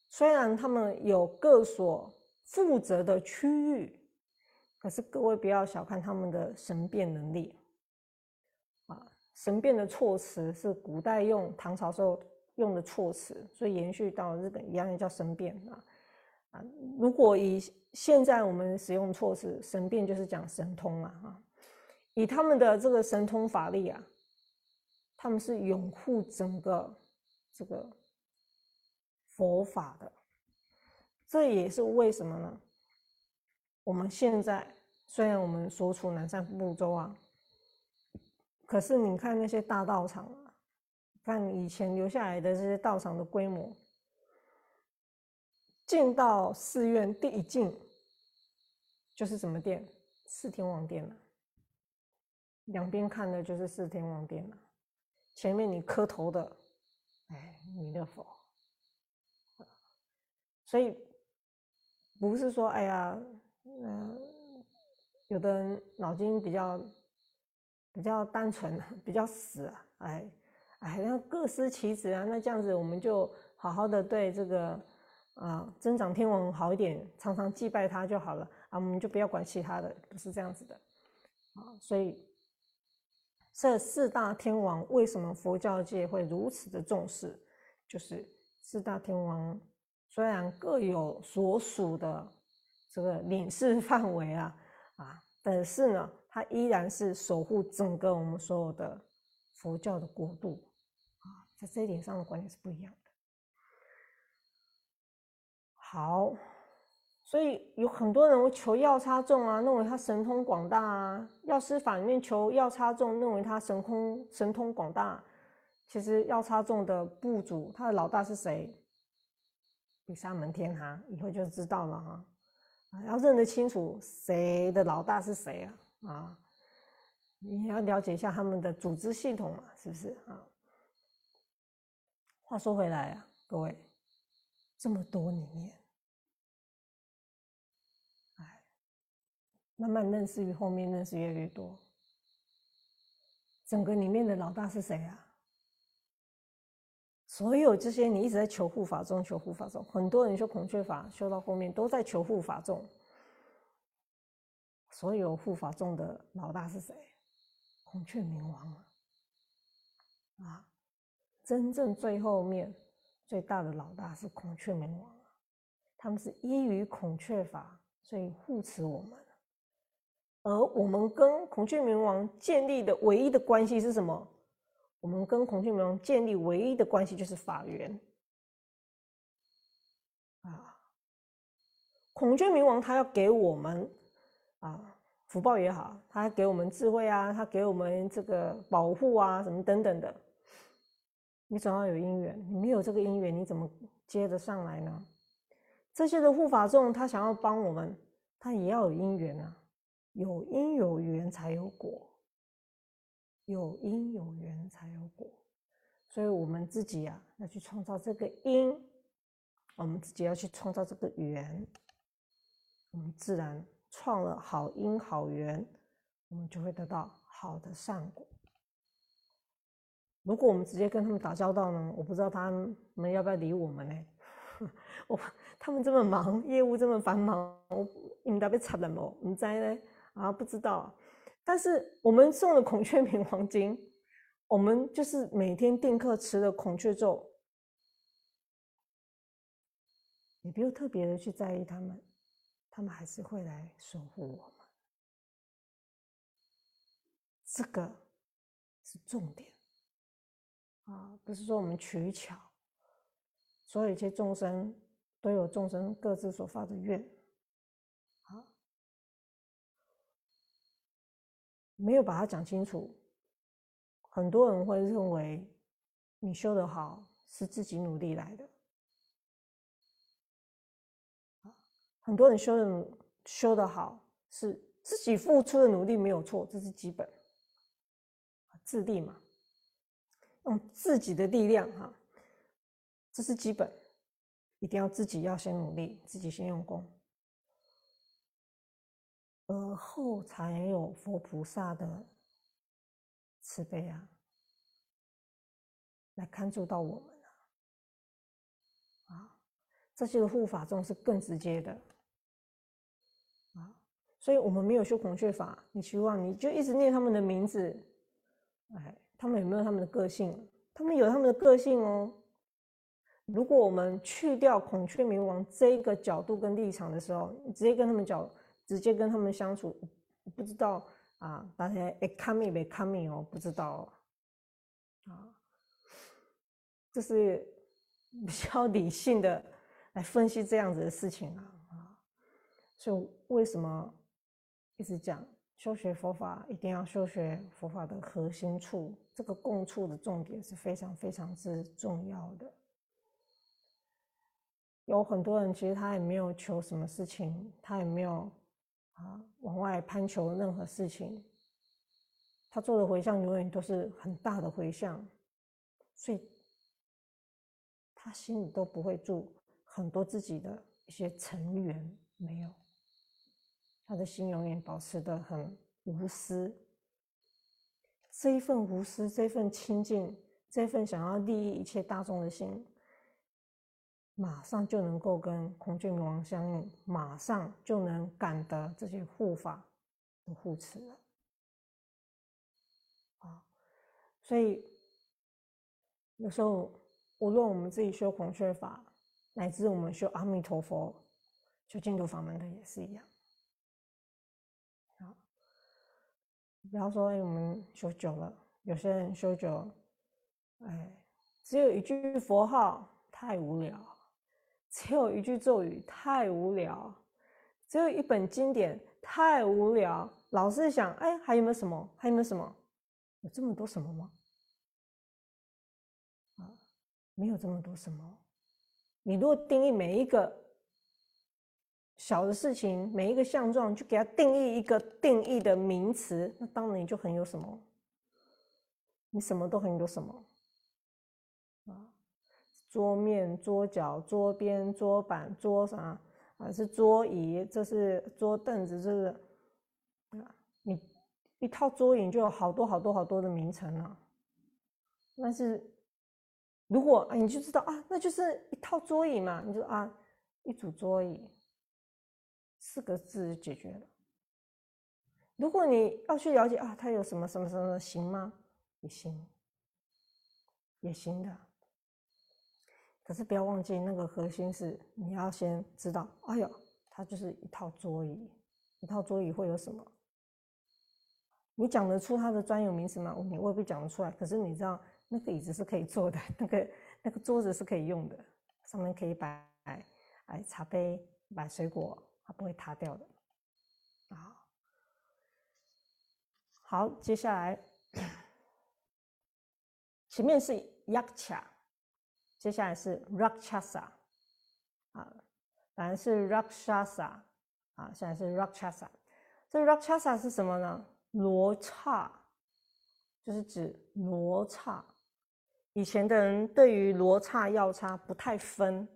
虽然他们有各所负责的区域，可是各位不要小看他们的神变能力啊！神变的措辞是古代用唐朝时候用的措辞，所以延续到日本一样也叫神变啊如果以现在我们使用措辞，神变就是讲神通啊啊！以他们的这个神通法力啊，他。他们是拥护整个这个佛法的。这也是为什么呢？我们现在虽然我们所处南山部洲啊，可是你看那些大道场啊，看以前留下来的这些道场的规模，进到寺院第一进就是什么殿？四天王殿了。两边看的就是四天王殿了，前面你磕头的，哎，弥勒佛。所以不是说，哎呀，嗯，有的人脑筋比较比较单纯，比较死啊，哎哎，那各司其职啊，那这样子我们就好好的对这个啊增长天王好一点，常常祭拜他就好了啊，我们就不要管其他的，不是这样子的啊，所以。这四大天王为什么佛教界会如此的重视？就是四大天王虽然各有所属的这个领事 范围啊，啊，但是呢，它依然是守护整个我们所有的佛教的国度啊，在这一点上的观点是不一样的。好。所以有很多人会求药叉众啊，认为他神通广大啊。药师法里面求药叉众，认为他神通神通广大。其实药叉众的部主，他的老大是谁？比沙门天哈，以后就知道了哈。啊，要认得清楚谁的老大是谁啊？啊，你要了解一下他们的组织系统嘛，是不是啊？话说回来啊，各位，这么多里面。哎慢慢认识，于后面认识越来越多。整个里面的老大是谁啊？所有这些你一直在求护法中，求护法中，很多人修孔雀法，修到后面都在求护法中。所有护法中的老大是谁？孔雀明王啊！啊，真正最后面最大的老大是孔雀明王！他们是依于孔雀法，所以护持我们。而我们跟孔雀明王建立的唯一的关系是什么？我们跟孔雀明王建立唯一的关系就是法缘啊！孔雀明王他要给我们啊福报也好，他给我们智慧啊，他给我们这个保护啊，什么等等的。你总要有因缘，你没有这个因缘，你怎么接得上来呢？这些的护法众，他想要帮我们，他也要有因缘啊。有因有缘才有果，有因有缘才有果，所以我们自己呀要去创造这个因，我们自己要去创造这个缘，我们自然创了好因好缘，我们就会得到好的善果。如果我们直接跟他们打交道呢，我不知道他们要不要理我们呢？我他们这么忙，业务这么繁忙，我你们都被插了么？你在呢？啊，不知道，但是我们送了孔雀明黄金，我们就是每天定课吃的孔雀咒，你不用特别的去在意他们，他们还是会来守护我们，这个是重点啊，不是说我们取巧，所有一切众生都有众生各自所发的愿。啊没有把它讲清楚，很多人会认为你修得好是自己努力来的。很多人修的修得好是自己付出的努力没有错，这是基本，自立嘛，用自己的力量哈，这是基本，一定要自己要先努力，自己先用功。而后才有佛菩萨的慈悲啊，来看住到我们啊，这些的护法众是更直接的啊，所以我们没有修孔雀法，你希望你就一直念他们的名字，哎，他们有没有他们的个性？他们有他们的个性哦。如果我们去掉孔雀明王这个角度跟立场的时候，你直接跟他们讲。直接跟他们相处，不知道啊，大家哎，看没没看没哦，不知道。啊，这是比较理性的来分析这样子的事情啊啊，所以为什么一直讲修学佛法一定要修学佛法的核心处，这个共处的重点是非常非常之重要的。有很多人其实他也没有求什么事情，他也没有啊往外攀求任何事情，他做的回向永远都是很大的回向，所以他心里都不会住很多自己的一些成员，没有，他的心永远保持的很无私，这一份无私，这份清净，这份想要利益一切大众的心。马上就能够跟孔雀王相应，马上就能感得这些护法的护持了。啊，所以有时候无论我们自己修孔雀法，乃至我们修阿弥陀佛、修净土法门的也是一样。啊，比方说，哎，我们修久了，有些人修久，哎，只有一句佛号太无聊。只有一句咒语太无聊，只有一本经典太无聊。老是想，哎，还有没有什么？还有没有什么？有这么多什么吗？啊，没有这么多什么。你如果定义每一个小的事情，每一个相状，就给它定义一个定义的名词，那当然你就很有什么。你什么都很有什么啊。桌面、桌角、桌边、桌板、桌啥啊？是桌椅，这是桌凳子，这是啊。你一套桌椅就有好多好多好多的名称了。但是如果啊你就知道啊，那就是一套桌椅嘛，你就啊，一组桌椅，四个字解决了。如果你要去了解啊，它有什么什么什么行吗？也行，也行的。可是不要忘记，那个核心是你要先知道。哎呦，它就是一套桌椅，一套桌椅会有什么？你讲得出它的专有名词吗？你未必讲得出来。可是你知道，那个椅子是可以坐的，那个那个桌子是可以用的，上面可以摆摆茶杯、摆水果，它不会塌掉的。啊，好，接下来前面是 yaksha。接下来是 Rakshasa，啊，反正是 Rakshasa，啊，现在是 Rakshasa。这 Rakshasa 是什么呢？罗刹，就是指罗刹。以前的人对于罗刹、药叉不太分，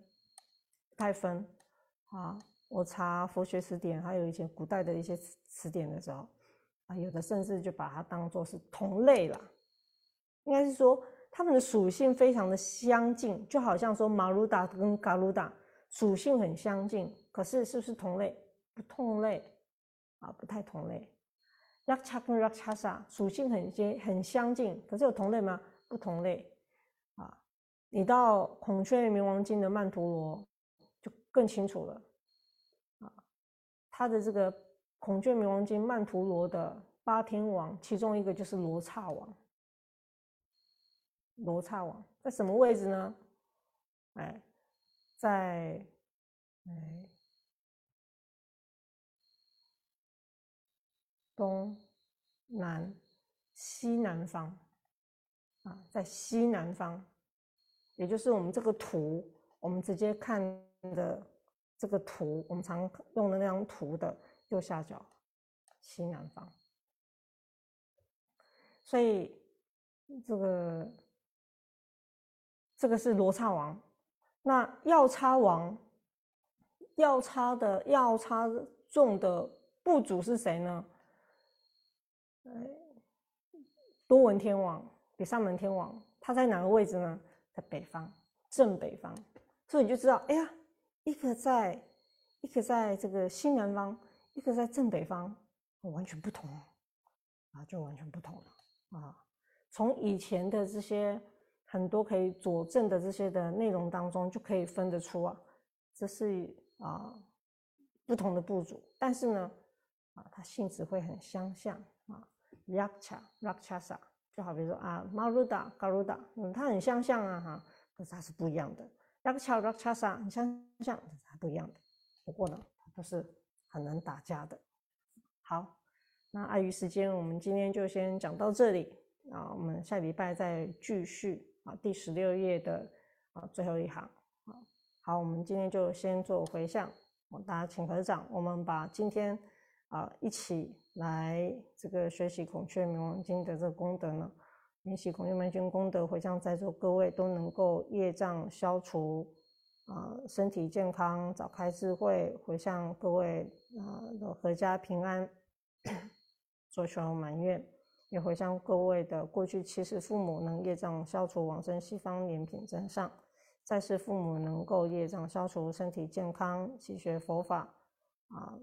不太分。啊，我查佛学词典，还有以前古代的一些词词典的时候，啊，有的甚至就把它当做是同类了，应该是说。它们的属性非常的相近，就好像说马鲁达跟嘎鲁达属性很相近，可是是不是同类？不同类啊，不太同类。拉恰跟拉恰萨属性很接很相近，可是有同类吗？不同类啊。你到《孔雀明王经》的曼陀罗就更清楚了。他的这个《孔雀明王经》曼陀罗的八天王，其中一个就是罗刹王。罗刹王在什么位置呢？哎，在哎东南西南方啊，在西南方，也就是我们这个图，我们直接看的这个图，我们常用的那张图的右下角西南方，所以这个。这个是罗刹王，那药叉王，药叉的药叉众的部主是谁呢？多闻天王，比上门天王，他在哪个位置呢？在北方，正北方。所以你就知道，哎呀，一个在，一个在这个西南方，一个在正北方，完全不同啊，就完全不同了啊。从以前的这些。很多可以佐证的这些的内容当中，就可以分得出啊，这是啊不同的部族，但是呢，啊它性质会很相像啊，Rakcha Rakchasa 就好比说啊，马鲁达、嘎鲁达，嗯，它很相像啊，哈，可是它是不一样的。拉克恰、拉克恰萨很相像，它不一样的。不过呢，都是很能打架的。好，那碍于时间，我们今天就先讲到这里啊，我们下礼拜再继续啊，第十六页的啊最后一行啊。好，我们今天就先做回向，大家请合掌，我们把今天啊一起来这个学习孔雀明王经的这个功德呢，练习孔雀明王经功德，回向在座各位都能够业障消除，啊身体健康，早开智慧，回向各位啊的阖家平安，做求满愿，也回向各位的过去七世父母能业障消除，往生西方莲品真上。在世父母能够业障消除，身体健康，祈学佛法啊，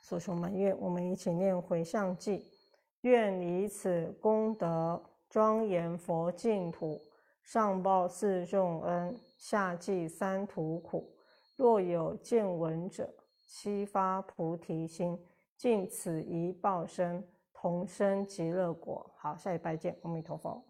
所求满愿。我们一起念回向偈：愿以此功德庄严佛净土，上报四重恩，下济三途苦。若有见闻者，悉发菩提心，尽此一报身，同生极乐国。好，下礼拜见，阿弥陀佛。